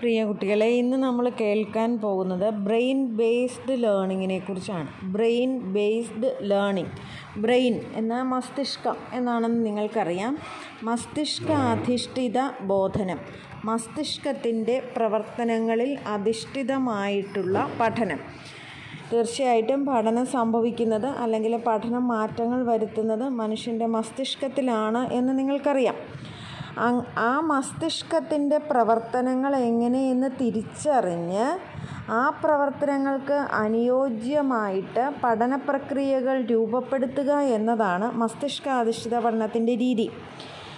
പ്രിയ കുട്ടികളെ ഇന്ന് നമ്മൾ കേൾക്കാൻ പോകുന്നത് ബ്രെയിൻ ബേസ്ഡ് ലേണിങ്ങിനെ കുറിച്ചാണ്. ബ്രെയിൻ ബേസ്ഡ് ലേണിംഗ് ബ്രെയിൻ എന്ന മസ്തിഷ്കം എന്നാണെന്ന് നിങ്ങൾക്കറിയാം. മസ്തിഷ്ക അധിഷ്ഠിത ബോധനം മസ്തിഷ്കത്തിന്റെ പ്രവർത്തനങ്ങളിൽ അധിഷ്ഠിതമായിട്ടുള്ള പഠനം. തീർച്ചയായിട്ടും പഠനം സംഭവിക്കുന്നത് അല്ലെങ്കിൽ പഠനം മാറ്റങ്ങൾ വരുത്തുന്നത് മനുഷ്യന്റെ മസ്തിഷ്കത്തിലാണ് എന്ന് നിങ്ങൾക്കറിയാം. ആ മസ്തിഷ്കത്തിന്റെ പ്രവർത്തനങ്ങൾ എങ്ങനെയെന്ന് തിരിച്ചറിഞ്ഞ് ആ പ്രവർത്തനങ്ങൾക്ക് അനുയോജ്യമായിട്ട് പഠന പ്രക്രിയകൾ രൂപപ്പെടുത്തുക എന്നതാണ് മസ്തിഷ്കാധിഷ്ഠിത പഠനത്തിന്റെ രീതി.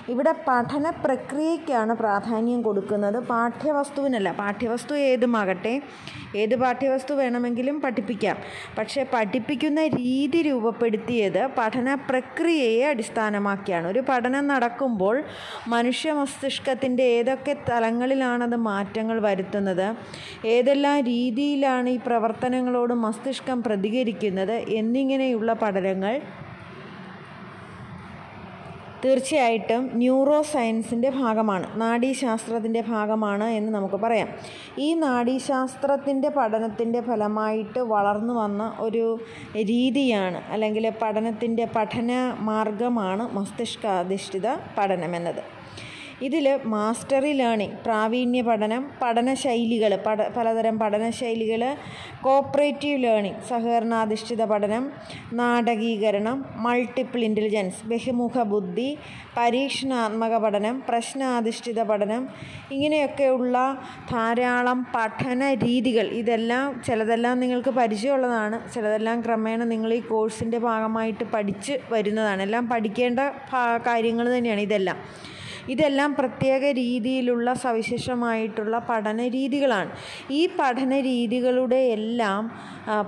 ഇവിടെ പഠന പ്രക്രിയയ്ക്കാണ് പ്രാധാന്യം കൊടുക്കുന്നത്. പാഠ്യവസ്തുവിനല്ല. പാഠ്യവസ്തു ഏതുമാകട്ടെ ഏത് പാഠ്യവസ്തു വേണമെങ്കിലും പഠിപ്പിക്കാം. പക്ഷേ പഠിപ്പിക്കുന്ന രീതി രൂപപ്പെടുത്തിയത് പഠന പ്രക്രിയയെ അടിസ്ഥാനമാക്കിയാണ്. ഒരു പഠനം നടക്കുമ്പോൾ മനുഷ്യ മസ്തിഷ്കത്തിന്റെ ഏതൊക്കെ തലങ്ങളിലാണത് മാറ്റങ്ങൾ വരുത്തുന്നത് ഏതെല്ലാം രീതിയിലാണ് ഈ പ്രവർത്തനങ്ങളോട് മസ്തിഷ്കം പ്രതികരിക്കുന്നത് എന്നിങ്ങനെയുള്ള പഠനങ്ങൾ തീർച്ചയായിട്ടും ന്യൂറോ സയൻസിന്റെ ഭാഗമാണ് നാഡീശാസ്ത്രത്തിന്റെ ഭാഗമാണ് എന്ന് നമുക്ക് പറയാം. ഈ നാഡീശാസ്ത്രത്തിന്റെ പഠനത്തിന്റെ ഫലമായിട്ട് വളർന്നു വന്ന ഒരു രീതിയാണ് അല്ലെങ്കിൽ പഠനത്തിന്റെ പഠന മാർഗമാണ് മസ്തിഷ്കാധിഷ്ഠിത പഠനം എന്നത് ഇതിൽ മാസ്റ്ററി ലേണിംഗ് പ്രാവീണ്യ പഠനം പഠനശൈലികൾ പഠ പലതരം പഠനശൈലികൾ കോപ്പറേറ്റീവ് ലേണിംഗ് സഹകരണാധിഷ്ഠിത പഠനം നാടകീകരണം മൾട്ടിപ്പിൾ ഇന്റലിജൻസ് ബഹുമുഖ ബുദ്ധി പരീക്ഷണാത്മക പഠനം പ്രശ്നാധിഷ്ഠിത പഠനം ഇങ്ങനെയൊക്കെയുള്ള ധാരാളം പഠന രീതികൾ. ഇതെല്ലാം ചിലതെല്ലാം നിങ്ങൾക്ക് പരിചയമുള്ളതാണ്. ചിലതെല്ലാം ക്രമേണ നിങ്ങൾ ഈ കോഴ്സിന്റെ ഭാഗമായിട്ട് പഠിച്ച് വരുന്നതാണ്. എല്ലാം പഠിക്കേണ്ട കാര്യങ്ങൾ തന്നെയാണ് ഇതെല്ലാം. ഇതെല്ലാം പ്രത്യേക രീതിയിലുള്ള സവിശേഷമായിട്ടുള്ള പഠന രീതികളാണ്. ഈ പഠന രീതികളുടെ എല്ലാം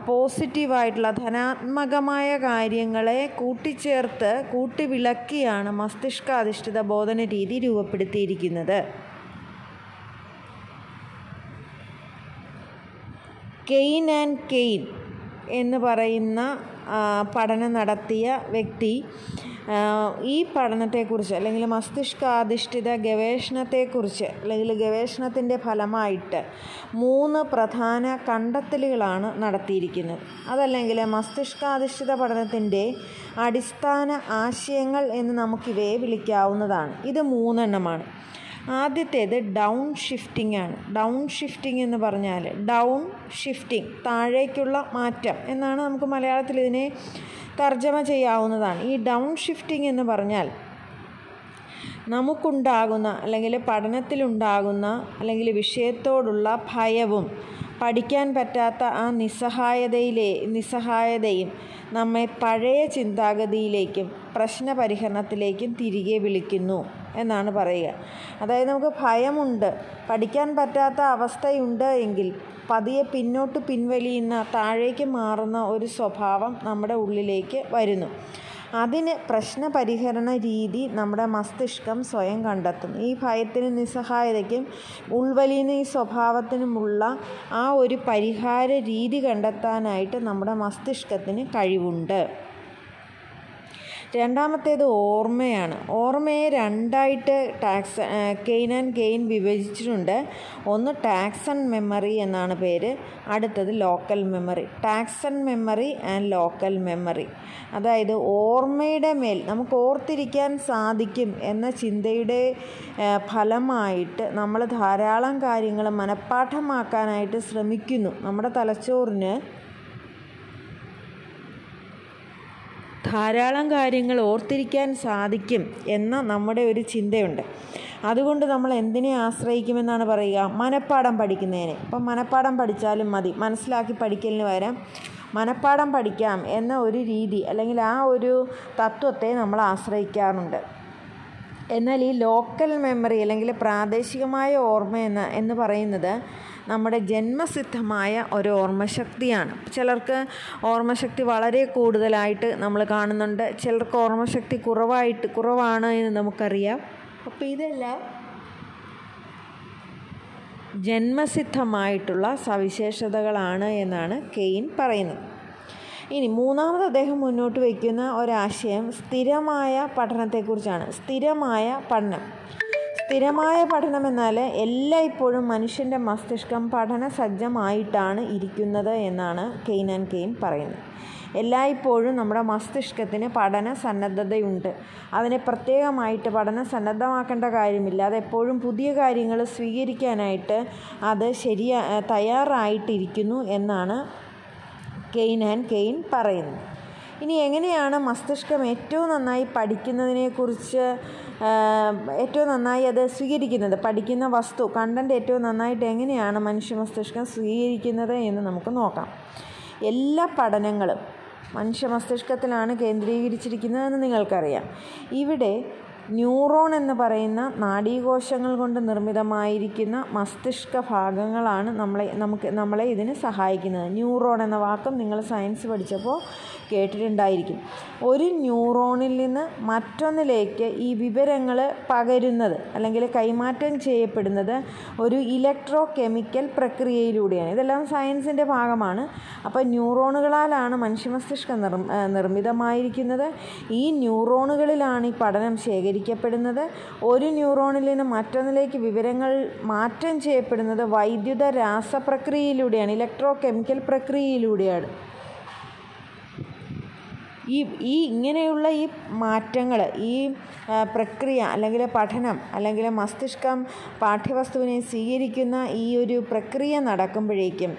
പോസിറ്റീവായിട്ടുള്ള ധനാത്മകമായ കാര്യങ്ങളെ കൂട്ടിച്ചേർത്ത് കൂട്ടിവിളക്കിയാണ് മസ്തിഷ്കാധിഷ്ഠിത ബോധന രീതി രൂപപ്പെടുത്തിയിരിക്കുന്നത്. കെയ്ൻ ആൻഡ് കെയ്ൻ എന്ന് പറയുന്ന പഠനം നടത്തിയ വ്യക്തി ഈ പഠനത്തെക്കുറിച്ച് അല്ലെങ്കിൽ മസ്തിഷ്കാധിഷ്ഠിത ഗവേഷണത്തെക്കുറിച്ച് അല്ലെങ്കിൽ ഗവേഷണത്തിന്റെ ഫലമായിട്ട് മൂന്ന് പ്രധാന കണ്ടെത്തലുകളാണ് നടത്തിയിരിക്കുന്നത്. അതല്ലെങ്കിൽ മസ്തിഷ്കാധിഷ്ഠിത പഠനത്തിന്റെ അടിസ്ഥാന ആശയങ്ങൾ എന്ന് നമുക്കിവയെ വിളിക്കാവുന്നതാണ്. ഇത് മൂന്നെണ്ണമാണ്. ആദ്യത്തേത് ഡൗൺ ഷിഫ്റ്റിംഗ് ആണ്. ഡൗൺ ഷിഫ്റ്റിംഗ് എന്ന് പറഞ്ഞാൽ ഡൗൺ ഷിഫ്റ്റിംഗ് താഴേക്കുള്ള മാറ്റം എന്നാണ് നമുക്ക് മലയാളത്തിൽ ഇതിനെ തർജമ ചെയ്യാവുന്നതാണ്. ഈ ഡൗൺ ഷിഫ്റ്റിംഗ് എന്ന് പറഞ്ഞാൽ നമുക്കുണ്ടാകുന്ന അല്ലെങ്കിൽ പഠനത്തിലുണ്ടാകുന്ന അല്ലെങ്കിൽ വിഷയത്തോടുള്ള ഭയവും പഠിക്കാൻ പറ്റാത്ത ആ നിസ്സഹായതയിലെ നിസ്സഹായതയും നമ്മെ പഴയ ചിന്താഗതിയിലേക്കും പ്രശ്ന പരിഹരണത്തിലേക്കും തിരികെ വിളിക്കുന്നു. എന്നാണ് പറയുക. അതായത് നമുക്ക് ഭയമുണ്ട്. പഠിക്കാൻ പറ്റാത്ത അവസ്ഥയുണ്ട് എങ്കിൽ പതിയെ പിന്നോട്ട് പിൻവലിയുന്ന താഴേക്ക് മാറുന്ന ഒരു സ്വഭാവം നമ്മുടെ ഉള്ളിലേക്ക് വരുന്നു. അതിന് പ്രശ്ന പരിഹരണ രീതി നമ്മുടെ മസ്തിഷ്കം സ്വയം കണ്ടെത്തുന്നു ഈ ഭയത്തിനും നിസ്സഹായതയ്ക്കും ഉൾവലിയുന്ന ഈ സ്വഭാവത്തിനുമുള്ള ആ ഒരു പരിഹാര രീതി കണ്ടെത്താനായിട്ട് നമ്മുടെ മസ്തിഷ്കത്തിന് കഴിവുണ്ട്. രണ്ടാമത്തേത് ഓർമ്മയാണ്. ഓർമ്മയെ രണ്ടായിട്ട് ടാക്സ് കെയിൻ ആൻഡ് കെയിൻ വിഭജിച്ചിട്ടുണ്ട്. ഒന്ന് ടാക്സ് ആൻഡ് മെമ്മറി എന്നാണ് പേര്. അടുത്തത് local memory. Tasks and memory and local memory. അതായത് ഓർമ്മയുടെ മേൽ നമുക്ക് ഓർത്തിരിക്കാൻ സാധിക്കും എന്ന ചിന്തയുടെ ഫലമായിട്ട് നമ്മൾ ധാരാളം കാര്യങ്ങൾ മനഃപ്പാഠമാക്കാനായിട്ട് ശ്രമിക്കുന്നു. നമ്മുടെ തലച്ചോറിന് ധാരാളം കാര്യങ്ങൾ ഓർത്തിരിക്കാൻ സാധിക്കും എന്ന നമ്മുടെ ഒരു ചിന്തയുണ്ട്. അതുകൊണ്ട് നമ്മൾ എന്തിനെ ആശ്രയിക്കുമെന്നാണ് പറയുക? മനഃപ്പാഠം പഠിക്കുന്നതിന്. ഇപ്പം മനഃപ്പാഠം പഠിച്ചാലും മതി. മനസ്സിലാക്കി പഠിക്കലിന് പകരം മനഃപ്പാഠം പഠിക്കാം എന്ന ഒരു രീതി അല്ലെങ്കിൽ ആ ഒരു തത്വത്തെ നമ്മൾ ആശ്രയിക്കാറുണ്ട്. എന്നാൽ ഈ ലോക്കൽ മെമ്മറി അല്ലെങ്കിൽ പ്രാദേശികമായ ഓർമ്മ എന്ന എന്ന് പറയുന്നത് നമ്മുടെ ജന്മസിദ്ധമായ ഒരു ഓർമ്മശക്തിയാണ്. ചിലർക്ക് ഓർമ്മശക്തി വളരെ കൂടുതലായിട്ട് നമ്മൾ കാണുന്നുണ്ട്. ചിലർക്ക് ഓർമ്മശക്തി കുറവായിട്ട് കുറവാണ് എന്ന് നമുക്കറിയാം. അപ്പോൾ ഇതെല്ലാം ജന്മസിദ്ധമായിട്ടുള്ള സവിശേഷതകളാണ് എന്നാണ് കെയിൻ പറയുന്നത്. ഇനി മൂന്നാമത് അദ്ദേഹം മുന്നോട്ട് വയ്ക്കുന്ന ഒരാശയം സ്ഥിരമായ പഠനത്തെക്കുറിച്ചാണ്. സ്ഥിരമായ പഠനം. സ്ഥിരമായ പഠനം എന്നാൽ എല്ലായ്പ്പോഴും മനുഷ്യന്റെ മസ്തിഷ്കം പഠന സജ്ജമായിട്ടാണ് ഇരിക്കുന്നത് എന്നാണ് കെയ്ൻ ആൻഡ് കെയ്ൻ പറയുന്നത്. എല്ലായ്പ്പോഴും നമ്മുടെ മസ്തിഷ്കത്തിന് പഠന സന്നദ്ധതയുണ്ട്. അതിനെ പ്രത്യേകമായിട്ട് പഠന സന്നദ്ധമാക്കേണ്ട കാര്യമില്ല. അതെപ്പോഴും പുതിയ കാര്യങ്ങൾ സ്വീകരിക്കാനായിട്ട് അത് ശരിയാ തയ്യാറായിട്ടിരിക്കുന്നു എന്നാണ് കെയ്ൻ ആൻഡ് കെയ്ൻ പറയുന്നത്. ഇനി എങ്ങനെയാണ് മസ്തിഷ്കം ഏറ്റവും നന്നായി പഠിക്കുന്നതിനെക്കുറിച്ച് ഏറ്റവും നന്നായി അത് സ്വീകരിക്കുന്നത് പഠിക്കുന്ന വസ്തു കണ്ടന്റ് ഏറ്റവും നന്നായിട്ട് എങ്ങനെയാണ് മനുഷ്യ മസ്തിഷ്കം സ്വീകരിക്കുന്നത് എന്ന് നമുക്ക് നോക്കാം. എല്ലാ പഠനങ്ങളും മനുഷ്യ മസ്തിഷ്കത്തിലാണ് കേന്ദ്രീകരിച്ചിരിക്കുന്നതെന്ന് നിങ്ങൾക്കറിയാം. ഇവിടെ ന്യൂറോൺ എന്ന് പറയുന്ന നാഡീകോശങ്ങൾ കൊണ്ട് നിർമ്മിതമായിരിക്കുന്ന മസ്തിഷ്ക ഭാഗങ്ങളാണ് നമ്മളെ നമുക്ക് നമ്മളെ ഇതിന് സഹായിക്കുന്നത്. ന്യൂറോൺ എന്ന വാക്കും നിങ്ങൾ സയൻസ് പഠിച്ചപ്പോൾ കേട്ടിട്ടുണ്ടായിരിക്കും. ഒരു ന്യൂറോണിൽ നിന്ന് മറ്റൊന്നിലേക്ക് ഈ വിവരങ്ങൾ പകരുന്നത് അല്ലെങ്കിൽ കൈമാറ്റം ചെയ്യപ്പെടുന്നത് ഒരു ഇലക്ട്രോ കെമിക്കൽ പ്രക്രിയയിലൂടെയാണ്. ഇതെല്ലാം സയൻസിന്റെ ഭാഗമാണ്. അപ്പോൾ ന്യൂറോണുകളാലാണ് മനുഷ്യ മസ്തിഷ്കം നിർ നിർമ്മിതമായിരിക്കുന്നത്. ഈ ന്യൂറോണുകളിലാണ് ഈ പഠനം ശേഖരിക്കപ്പെടുന്നത്. ഒരു ന്യൂറോണിൽ നിന്ന് മറ്റൊന്നിലേക്ക് വിവരങ്ങൾ മാറ്റം ചെയ്യപ്പെടുന്നത് വൈദ്യുത രാസപ്രക്രിയയിലൂടെയാണ് ഇലക്ട്രോ കെമിക്കൽ പ്രക്രിയയിലൂടെയാണ്. ഈ ഈ ഇങ്ങനെയുള്ള ഈ മാറ്റങ്ങൾ ഈ പ്രക്രിയ അല്ലെങ്കിൽ പഠനം അല്ലെങ്കിൽ മസ്തിഷ്കം പാഠ്യവസ്തുവിനെ സ്വീകരിക്കുന്ന ഈ ഒരു പ്രക്രിയ നടക്കുമ്പോഴേക്കും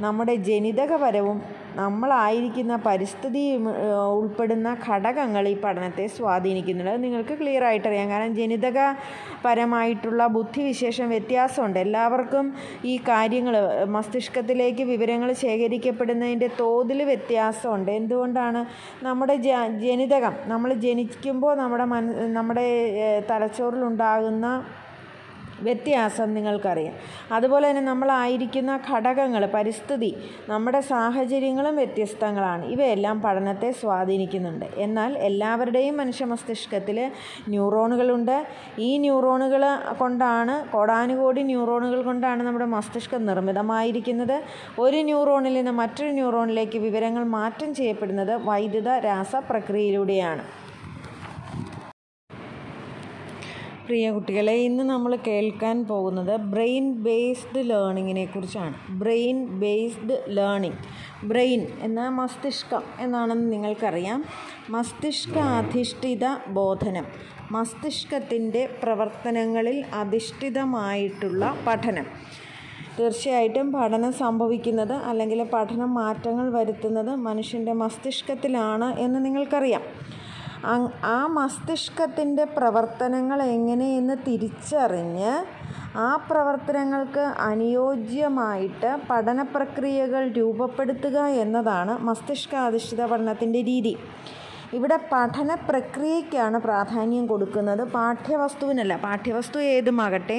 നമ്മുടെ ജനിതകപരവും നമ്മളായിരിക്കുന്ന പരിസ്ഥിതി ഉൾപ്പെടുന്ന ഘടകങ്ങൾ ഈ പഠനത്തെ സ്വാധീനിക്കുന്നുണ്ട്. നിങ്ങൾക്ക് ക്ലിയർ ആയിട്ടറിയാം. കാരണം ജനിതകപരമായിട്ടുള്ള ബുദ്ധിവിശേഷം വ്യത്യാസമുണ്ട്. എല്ലാവർക്കും ഈ കാര്യങ്ങൾ മസ്തിഷ്കത്തിലേക്ക് വിവരങ്ങൾ ശേഖരിക്കപ്പെടുന്നതിന്റെ തോതിൽ വ്യത്യാസമുണ്ട്. എന്തുകൊണ്ടാണ് നമ്മുടെ ജനിതകം നമ്മൾ ജനിക്കുമ്പോൾ നമ്മുടെ മന നമ്മുടെ തലച്ചോറിലുണ്ടാകുന്ന വ്യത്യാസം നിങ്ങൾക്കറിയാം. അതുപോലെ തന്നെ നമ്മളായിരിക്കുന്ന ഘടകങ്ങൾ പരിസ്ഥിതി നമ്മുടെ സാഹചര്യങ്ങളും വ്യത്യസ്തങ്ങളാണ്. ഇവയെല്ലാം പഠനത്തെ സ്വാധീനിക്കുന്നുണ്ട്. എന്നാൽ എല്ലാവരുടെയും മനുഷ്യ മസ്തിഷ്കത്തിൽ ന്യൂറോണുകളുണ്ട്. ഈ ന്യൂറോണുകൾ കൊണ്ടാണ് കോടാനുകോടി ന്യൂറോണുകൾ കൊണ്ടാണ് നമ്മുടെ മസ്തിഷ്കം നിർമ്മിതമായിരിക്കുന്നത്. ഒരു ന്യൂറോണിൽ നിന്ന് മറ്റൊരു ന്യൂറോണിലേക്ക് വിവരങ്ങൾ മാറ്റം ചെയ്യപ്പെടുന്നത് വൈദ്യുത രാസ പ്രക്രിയയിലൂടെയാണ് പ്രിയ കുട്ടികളെ ഇന്ന് നമ്മൾ കേൾക്കാൻ പോകുന്നത് ബ്രെയിൻ ബേസ്ഡ് ലേണിങ്ങിനെ കുറിച്ചാണ്. ബ്രെയിൻ ബേസ്ഡ് ലേണിംഗ് ബ്രെയിൻ എന്ന മസ്തിഷ്കം എന്നാണെന്ന് നിങ്ങൾക്കറിയാം. മസ്തിഷ്ക അധിഷ്ഠിത ബോധനം മസ്തിഷ്കത്തിന്റെ പ്രവർത്തനങ്ങളിൽ അധിഷ്ഠിതമായിട്ടുള്ള പഠനം. തീർച്ചയായിട്ടും പഠനം സംഭവിക്കുന്നത് അല്ലെങ്കിൽ പഠനം മാറ്റങ്ങൾ വരുത്തുന്നത് മനുഷ്യന്റെ മസ്തിഷ്കത്തിലാണ് എന്ന് നിങ്ങൾക്കറിയാം. ആ മസ്തിഷ്കത്തിന്റെ പ്രവർത്തനങ്ങൾ എങ്ങനെയെന്ന് തിരിച്ചറിഞ്ഞ് ആ പ്രവർത്തനങ്ങൾക്ക് അനുയോജ്യമായിട്ട് പഠന പ്രക്രിയകൾ രൂപപ്പെടുത്തുക എന്നതാണ് മസ്തിഷ്കാധിഷ്ഠിത പഠനത്തിന്റെ രീതി. ഇവിടെ പഠന പ്രക്രിയയ്ക്കാണ് പ്രാധാന്യം കൊടുക്കുന്നത്. പാഠ്യവസ്തുവിനല്ല. പാഠ്യവസ്തു ഏതുമാകട്ടെ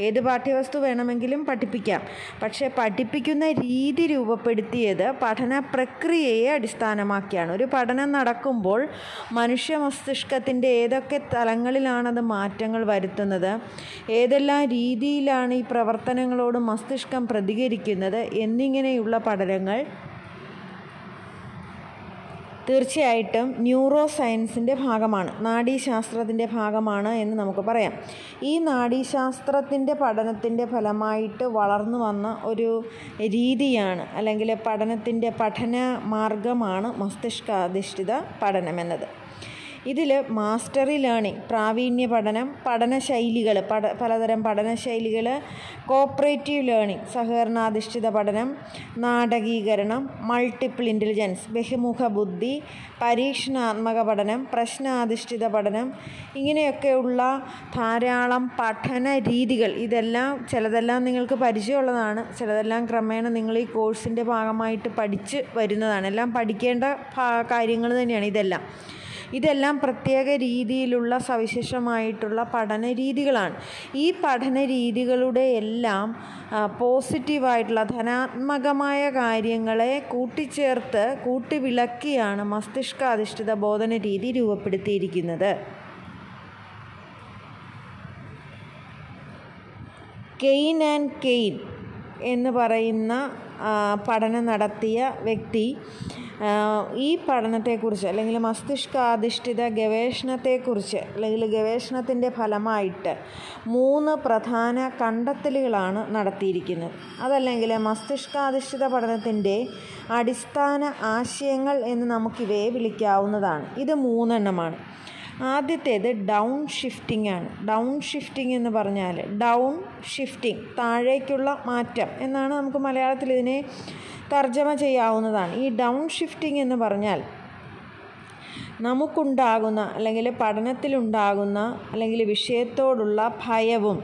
ഏത് പാഠ്യവസ്തു വേണമെങ്കിലും പഠിപ്പിക്കാം. പക്ഷേ പഠിപ്പിക്കുന്ന രീതി രൂപപ്പെടുത്തിയത് പഠന പ്രക്രിയയെ അടിസ്ഥാനമാക്കിയാണ്. ഒരു പഠനം നടക്കുമ്പോൾ മനുഷ്യ മസ്തിഷ്കത്തിന്റെ ഏതൊക്കെ തലങ്ങളിലാണത് മാറ്റങ്ങൾ വരുത്തുന്നത് ഏതെല്ലാം രീതിയിലാണ് ഈ പ്രവർത്തനങ്ങളോട് മസ്തിഷ്കം പ്രതികരിക്കുന്നത് എന്നിങ്ങനെയുള്ള പഠനങ്ങൾ തീർച്ചയായിട്ടും ന്യൂറോ സയൻസിന്റെ ഭാഗമാണ് നാഡീശാസ്ത്രത്തിന്റെ ഭാഗമാണ് എന്ന് നമുക്ക് പറയാം. ഈ നാഡീശാസ്ത്രത്തിന്റെ പഠനത്തിന്റെ ഫലമായിട്ട് വളർന്നു വന്ന ഒരു രീതിയാണ് അല്ലെങ്കിൽ പഠനത്തിന്റെ പഠന മാർഗമാണ് മസ്തിഷ്കാധിഷ്ഠിത പഠനം എന്നത് ഇതിൽ മാസ്റ്ററി ലേണിംഗ് പ്രാവീണ്യ പഠനം പഠനശൈലികൾ പഠ പലതരം പഠനശൈലികൾ കോപ്പറേറ്റീവ് ലേണിംഗ് സഹകരണാധിഷ്ഠിത പഠനം നാടകീകരണം മൾട്ടിപ്പിൾ ഇന്റലിജൻസ് ബഹുമുഖ ബുദ്ധി പരീക്ഷണാത്മക പഠനം പ്രശ്നാധിഷ്ഠിത പഠനം ഇങ്ങനെയൊക്കെയുള്ള ധാരാളം പഠന രീതികൾ. ഇതെല്ലാം ചിലതെല്ലാം നിങ്ങൾക്ക് പരിചയമുള്ളതാണ്. ചിലതെല്ലാം ക്രമേണ നിങ്ങൾ ഈ കോഴ്സിന്റെ ഭാഗമായിട്ട് പഠിച്ച് വരുന്നതാണ്. എല്ലാം പഠിക്കേണ്ട കാര്യങ്ങൾ തന്നെയാണ് ഇതെല്ലാം. ഇതെല്ലാം പ്രത്യേക രീതിയിലുള്ള സവിശേഷമായിട്ടുള്ള പഠന രീതികളാണ് ഈ പഠന രീതികളുടെ എല്ലാം പോസിറ്റീവായിട്ടുള്ള ധനാത്മകമായ കാര്യങ്ങളെ കൂട്ടിച്ചേർത്ത് കൂട്ടിവിളക്കിയാണ് മസ്തിഷ്കാധിഷ്ഠിത ബോധന രീതി രൂപപ്പെടുത്തിയിരിക്കുന്നത്. കെയ്ൻ ആൻഡ് കെയ്ൻ എന്ന് പറയുന്ന പഠനം നടത്തിയ വ്യക്തി ഈ പഠനത്തെക്കുറിച്ച് അല്ലെങ്കിൽ മസ്തിഷ്കാധിഷ്ഠിത ഗവേഷണത്തെക്കുറിച്ച് അല്ലെങ്കിൽ ഗവേഷണത്തിന്റെ ഫലമായിട്ട് മൂന്ന് പ്രധാന കണ്ടെത്തലുകളാണ് നടത്തിയിരിക്കുന്നത്. അതല്ലെങ്കിൽ മസ്തിഷ്കാധിഷ്ഠിത പഠനത്തിന്റെ അടിസ്ഥാന ആശയങ്ങൾ എന്ന് നമുക്കിവയെ വിളിക്കാവുന്നതാണ്. ഇത് മൂന്നെണ്ണമാണ്. ആദ്യത്തേത് ഡൗൺ ഷിഫ്റ്റിംഗ് ആണ്. ഡൗൺ ഷിഫ്റ്റിംഗ് എന്ന് പറഞ്ഞാൽ ഡൗൺ ഷിഫ്റ്റിംഗ് താഴേക്കുള്ള മാറ്റം എന്നാണ് നമുക്ക് മലയാളത്തിൽ ഇതിനെ തർജമ ചെയ്യാവുന്നതാണ്. ഈ ഡൗൺ ഷിഫ്റ്റിംഗ് എന്ന് പറഞ്ഞാൽ നമുക്കുണ്ടാകുന്ന അല്ലെങ്കിൽ പഠനത്തിലുണ്ടാകുന്ന അല്ലെങ്കിൽ വിഷയത്തോടുള്ള ഭയവും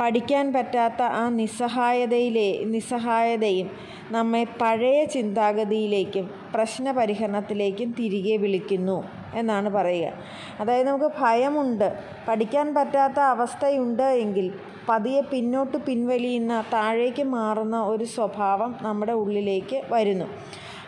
പഠിക്കാൻ പറ്റാത്ത ആ നിസ്സഹായതയിലെ നിസ്സഹായതയും നമ്മെ പഴയ ചിന്താഗതിയിലേക്കും പ്രശ്നപരിഹരണത്തിലേക്കും തിരികെ വിളിക്കുന്നു. എന്നാണ് പറയുക. അതായത് നമുക്ക് ഭയമുണ്ട്. പഠിക്കാൻ പറ്റാത്ത അവസ്ഥയുണ്ട് എങ്കിൽ പതിയെ പിന്നോട്ട് പിൻവലിയുന്ന താഴേക്ക് മാറുന്ന ഒരു സ്വഭാവം നമ്മുടെ ഉള്ളിലേക്ക് വരുന്നു.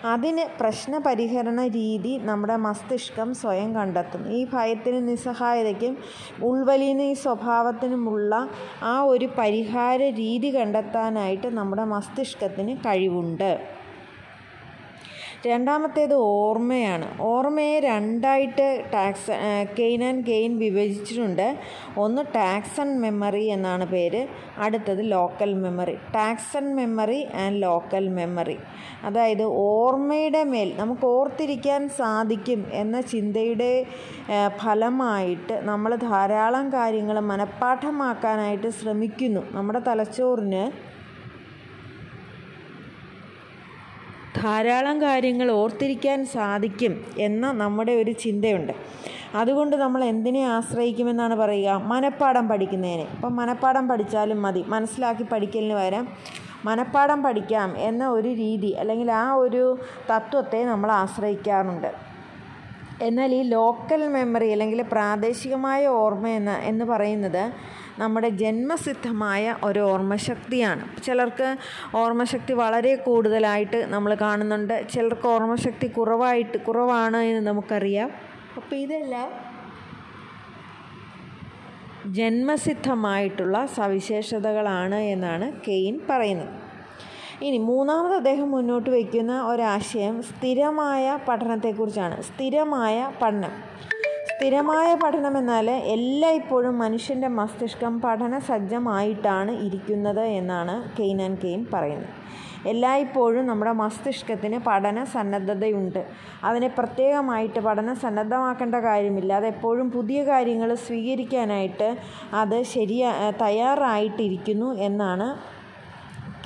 അതിന് പ്രശ്നപരിഹരണ രീതി നമ്മുടെ മസ്തിഷ്കം സ്വയം കണ്ടെത്തും. ഈ ഭയത്തിനും നിസ്സഹായതയ്ക്കും ഉൾവലിയുന്ന ഈ സ്വഭാവത്തിനുമുള്ള ആ ഒരു പരിഹാര രീതി കണ്ടെത്താനായിട്ട് നമ്മുടെ മസ്തിഷ്കത്തിന് കഴിവുണ്ട്. രണ്ടാമത്തേത് ഓർമ്മയാണ്. ഓർമ്മയെ രണ്ടായിട്ട് ടാക്സ് കെയിൻ ആൻഡ് കെയിൻ വിഭജിച്ചിട്ടുണ്ട്. ഒന്ന് ടാക്സ് ആൻഡ് മെമ്മറി എന്നാണ് പേര്. അടുത്തത് local memory. Tasks and memory and local memory. അതായത് ഓർമ്മയുടെ മേൽ നമുക്ക് ഓർത്തിരിക്കാൻ സാധിക്കും എന്ന ചിന്തയുടെ ഫലമായിട്ട് നമ്മൾ ധാരാളം കാര്യങ്ങൾ മനഃപ്പാഠമാക്കാനായിട്ട് ശ്രമിക്കുന്നു. നമ്മുടെ തലച്ചോറിന് ധാരാളം കാര്യങ്ങൾ ഓർത്തിരിക്കാൻ സാധിക്കും എന്ന നമ്മുടെ ഒരു ചിന്തയുണ്ട്. അതുകൊണ്ട് നമ്മൾ എന്തിനെ ആശ്രയിക്കുമെന്നാണ് പറയുക? മനഃപ്പാഠം പഠിക്കുന്നതിന്. ഇപ്പം മനഃപ്പാഠം പഠിച്ചാലും മതി. മനസ്സിലാക്കി പഠിക്കലിന് പകരം മനഃപ്പാഠം പഠിക്കാം എന്ന ഒരു രീതി അല്ലെങ്കിൽ ആ ഒരു തത്വത്തെ നമ്മൾ ആശ്രയിക്കാറുണ്ട്. എന്നാൽ ഈ ലോക്കൽ മെമ്മറി അല്ലെങ്കിൽ പ്രാദേശികമായ ഓർമ്മ എന്ന എന്ന് പറയുന്നത് നമ്മുടെ ജന്മസിദ്ധമായ ഒരു ഓർമ്മശക്തിയാണ്. ചിലർക്ക് ഓർമ്മശക്തി വളരെ കൂടുതലായിട്ട് നമ്മൾ കാണുന്നുണ്ട്. ചിലർക്ക് ഓർമ്മശക്തി കുറവായിട്ട് കുറവാണ് എന്ന് നമുക്കറിയാം. അപ്പോൾ ഇതെല്ലാം ജന്മസിദ്ധമായിട്ടുള്ള സവിശേഷതകളാണ് എന്നാണ് കെയിൻ പറയുന്നത്. ഇനി മൂന്നാമത് അദ്ദേഹം മുന്നോട്ട് വയ്ക്കുന്ന ഒരാശയം സ്ഥിരമായ പഠനത്തെക്കുറിച്ചാണ്. സ്ഥിരമായ പഠനം. സ്ഥിരമായ പഠനം എന്നാൽ എല്ലായ്പ്പോഴും മനുഷ്യന്റെ മസ്തിഷ്കം പഠന സജ്ജമായിട്ടാണ് ഇരിക്കുന്നത് എന്നാണ് കെയിൻ ആൻഡ് കെയിൻ പറയുന്നത്. എല്ലായ്പ്പോഴും നമ്മുടെ മസ്തിഷ്കത്തിന് പഠന സന്നദ്ധതയുണ്ട് അതിനെ പ്രത്യേകമായിട്ട് പഠന സന്നദ്ധമാക്കേണ്ട കാര്യമില്ല. അതെപ്പോഴും പുതിയ കാര്യങ്ങൾ സ്വീകരിക്കാനായിട്ട് അത് ശരിയാ തയ്യാറായിട്ടിരിക്കുന്നു എന്നാണ്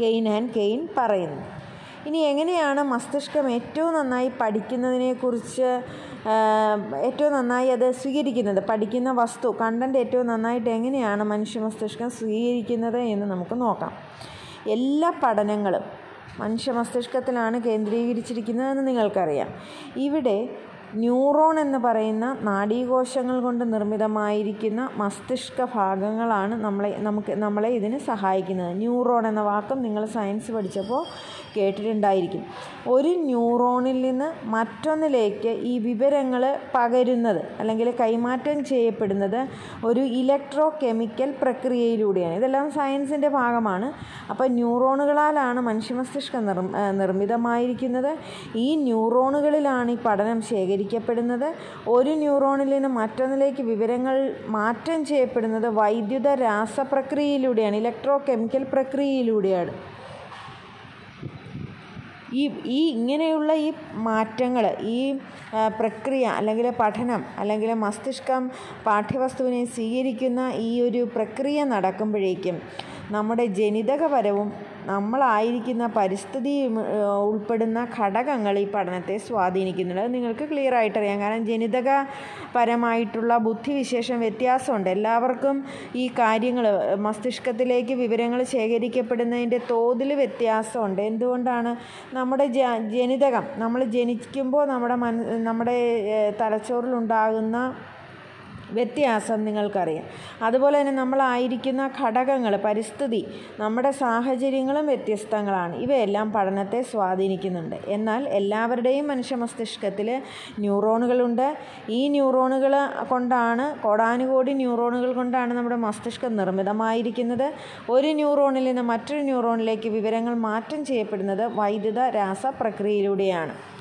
കെയിൻ ആൻഡ് കെയ്ൻ പറയുന്നത്. ഇനി എങ്ങനെയാണ് മസ്തിഷ്കം ഏറ്റവും നന്നായി പഠിക്കുന്നതിനെക്കുറിച്ച് ഏറ്റവും നന്നായി അത് സ്വീകരിക്കുന്നത്? പഠിക്കുന്ന വസ്തു കണ്ടന്റ് ഏറ്റവും നന്നായിട്ട് എങ്ങനെയാണ് മനുഷ്യ മസ്തിഷ്കം സ്വീകരിക്കുന്നത് എന്ന് നമുക്ക് നോക്കാം. എല്ലാ പഠനങ്ങളും മനുഷ്യ മസ്തിഷ്കത്തിലാണ് കേന്ദ്രീകരിച്ചിരിക്കുന്നതെന്ന് നിങ്ങൾക്കറിയാം. ഇവിടെ ന്യൂറോൺ എന്ന് പറയുന്ന നാഡീകോശങ്ങൾ കൊണ്ട് നിർമ്മിതമായിരിക്കുന്ന മസ്തിഷ്ക ഭാഗങ്ങളാണ് നമ്മളെ നമുക്ക് നമ്മളെ ഇതിന് സഹായിക്കുന്നത്. ന്യൂറോൺ എന്ന വാക്കും നിങ്ങൾ സയൻസ് പഠിച്ചപ്പോൾ കേട്ടിട്ടുണ്ടായിരിക്കും. ഒരു ന്യൂറോണിൽ നിന്ന് മറ്റൊന്നിലേക്ക് ഈ വിവരങ്ങൾ പകരുന്നത് അല്ലെങ്കിൽ കൈമാറ്റം ചെയ്യപ്പെടുന്നത് ഒരു ഇലക്ട്രോ കെമിക്കൽ പ്രക്രിയയിലൂടെയാണ്. ഇതെല്ലാം സയൻസിന്റെ ഭാഗമാണ്. അപ്പോൾ ന്യൂറോണുകളാലാണ് മനുഷ്യ മസ്തിഷ്കം നിർ നിർമ്മിതമായിരിക്കുന്നത്. ഈ ന്യൂറോണുകളിലാണ് ഈ പഠനം ശേഖരിക്കപ്പെടുന്നത്. ഒരു ന്യൂറോണിൽ നിന്ന് മറ്റൊന്നിലേക്ക് വിവരങ്ങൾ മാറ്റം ചെയ്യപ്പെടുന്നത് വൈദ്യുത രാസപ്രക്രിയയിലൂടെയാണ് ഇലക്ട്രോ കെമിക്കൽ പ്രക്രിയയിലൂടെയാണ്. ഈ ഈ ഇങ്ങനെയുള്ള ഈ മാറ്റങ്ങൾ ഈ പ്രക്രിയ അല്ലെങ്കിൽ പഠനം അല്ലെങ്കിൽ മസ്തിഷ്കം പാഠ്യവസ്തുവിനെ സ്വീകരിക്കുന്ന ഈ ഒരു പ്രക്രിയ നടക്കുമ്പോഴേക്കും നമ്മുടെ ജനിതകപരവും നമ്മളായിരിക്കുന്ന പരിസ്ഥിതി ഉൾപ്പെടുന്ന ഘടകങ്ങൾ ഈ പഠനത്തെ സ്വാധീനിക്കുന്നുണ്ട്. അത് നിങ്ങൾക്ക് ക്ലിയർ ആയിട്ടറിയാം. കാരണം ജനിതകപരമായിട്ടുള്ള ബുദ്ധിവിശേഷം വ്യത്യാസമുണ്ട്. എല്ലാവർക്കും ഈ കാര്യങ്ങൾ മസ്തിഷ്കത്തിലേക്ക് വിവരങ്ങൾ ശേഖരിക്കപ്പെടുന്നതിന്റെ തോതിൽ വ്യത്യാസമുണ്ട്. എന്തുകൊണ്ടാണ്? നമ്മുടെ ജനിതകം നമ്മൾ ജനിക്കുമ്പോൾ നമ്മുടെ മൻ നമ്മുടെ തലച്ചോറിലുണ്ടാകുന്ന വ്യത്യാസം നിങ്ങൾക്കറിയാം. അതുപോലെ തന്നെ നമ്മളായിരിക്കുന്ന ഘടകങ്ങൾ പരിസ്ഥിതി നമ്മുടെ സാഹചര്യങ്ങളും വ്യത്യസ്തങ്ങളാണ്. ഇവയെല്ലാം പഠനത്തെ സ്വാധീനിക്കുന്നുണ്ട്. എന്നാൽ എല്ലാവരുടെയും മനുഷ്യ മസ്തിഷ്കത്തിൽ ന്യൂറോണുകളുണ്ട്. ഈ ന്യൂറോണുകൾ കൊണ്ടാണ് കോടാനുകോടി ന്യൂറോണുകൾ കൊണ്ടാണ് നമ്മുടെ മസ്തിഷ്കം നിർമ്മിതമായിരിക്കുന്നത്. ഒരു ന്യൂറോണിൽ നിന്ന് മറ്റൊരു ന്യൂറോണിലേക്ക് വിവരങ്ങൾ മാറ്റം ചെയ്യപ്പെടുന്നത് വൈദ്യുത രാസ പ്രക്രിയയിലൂടെയാണ്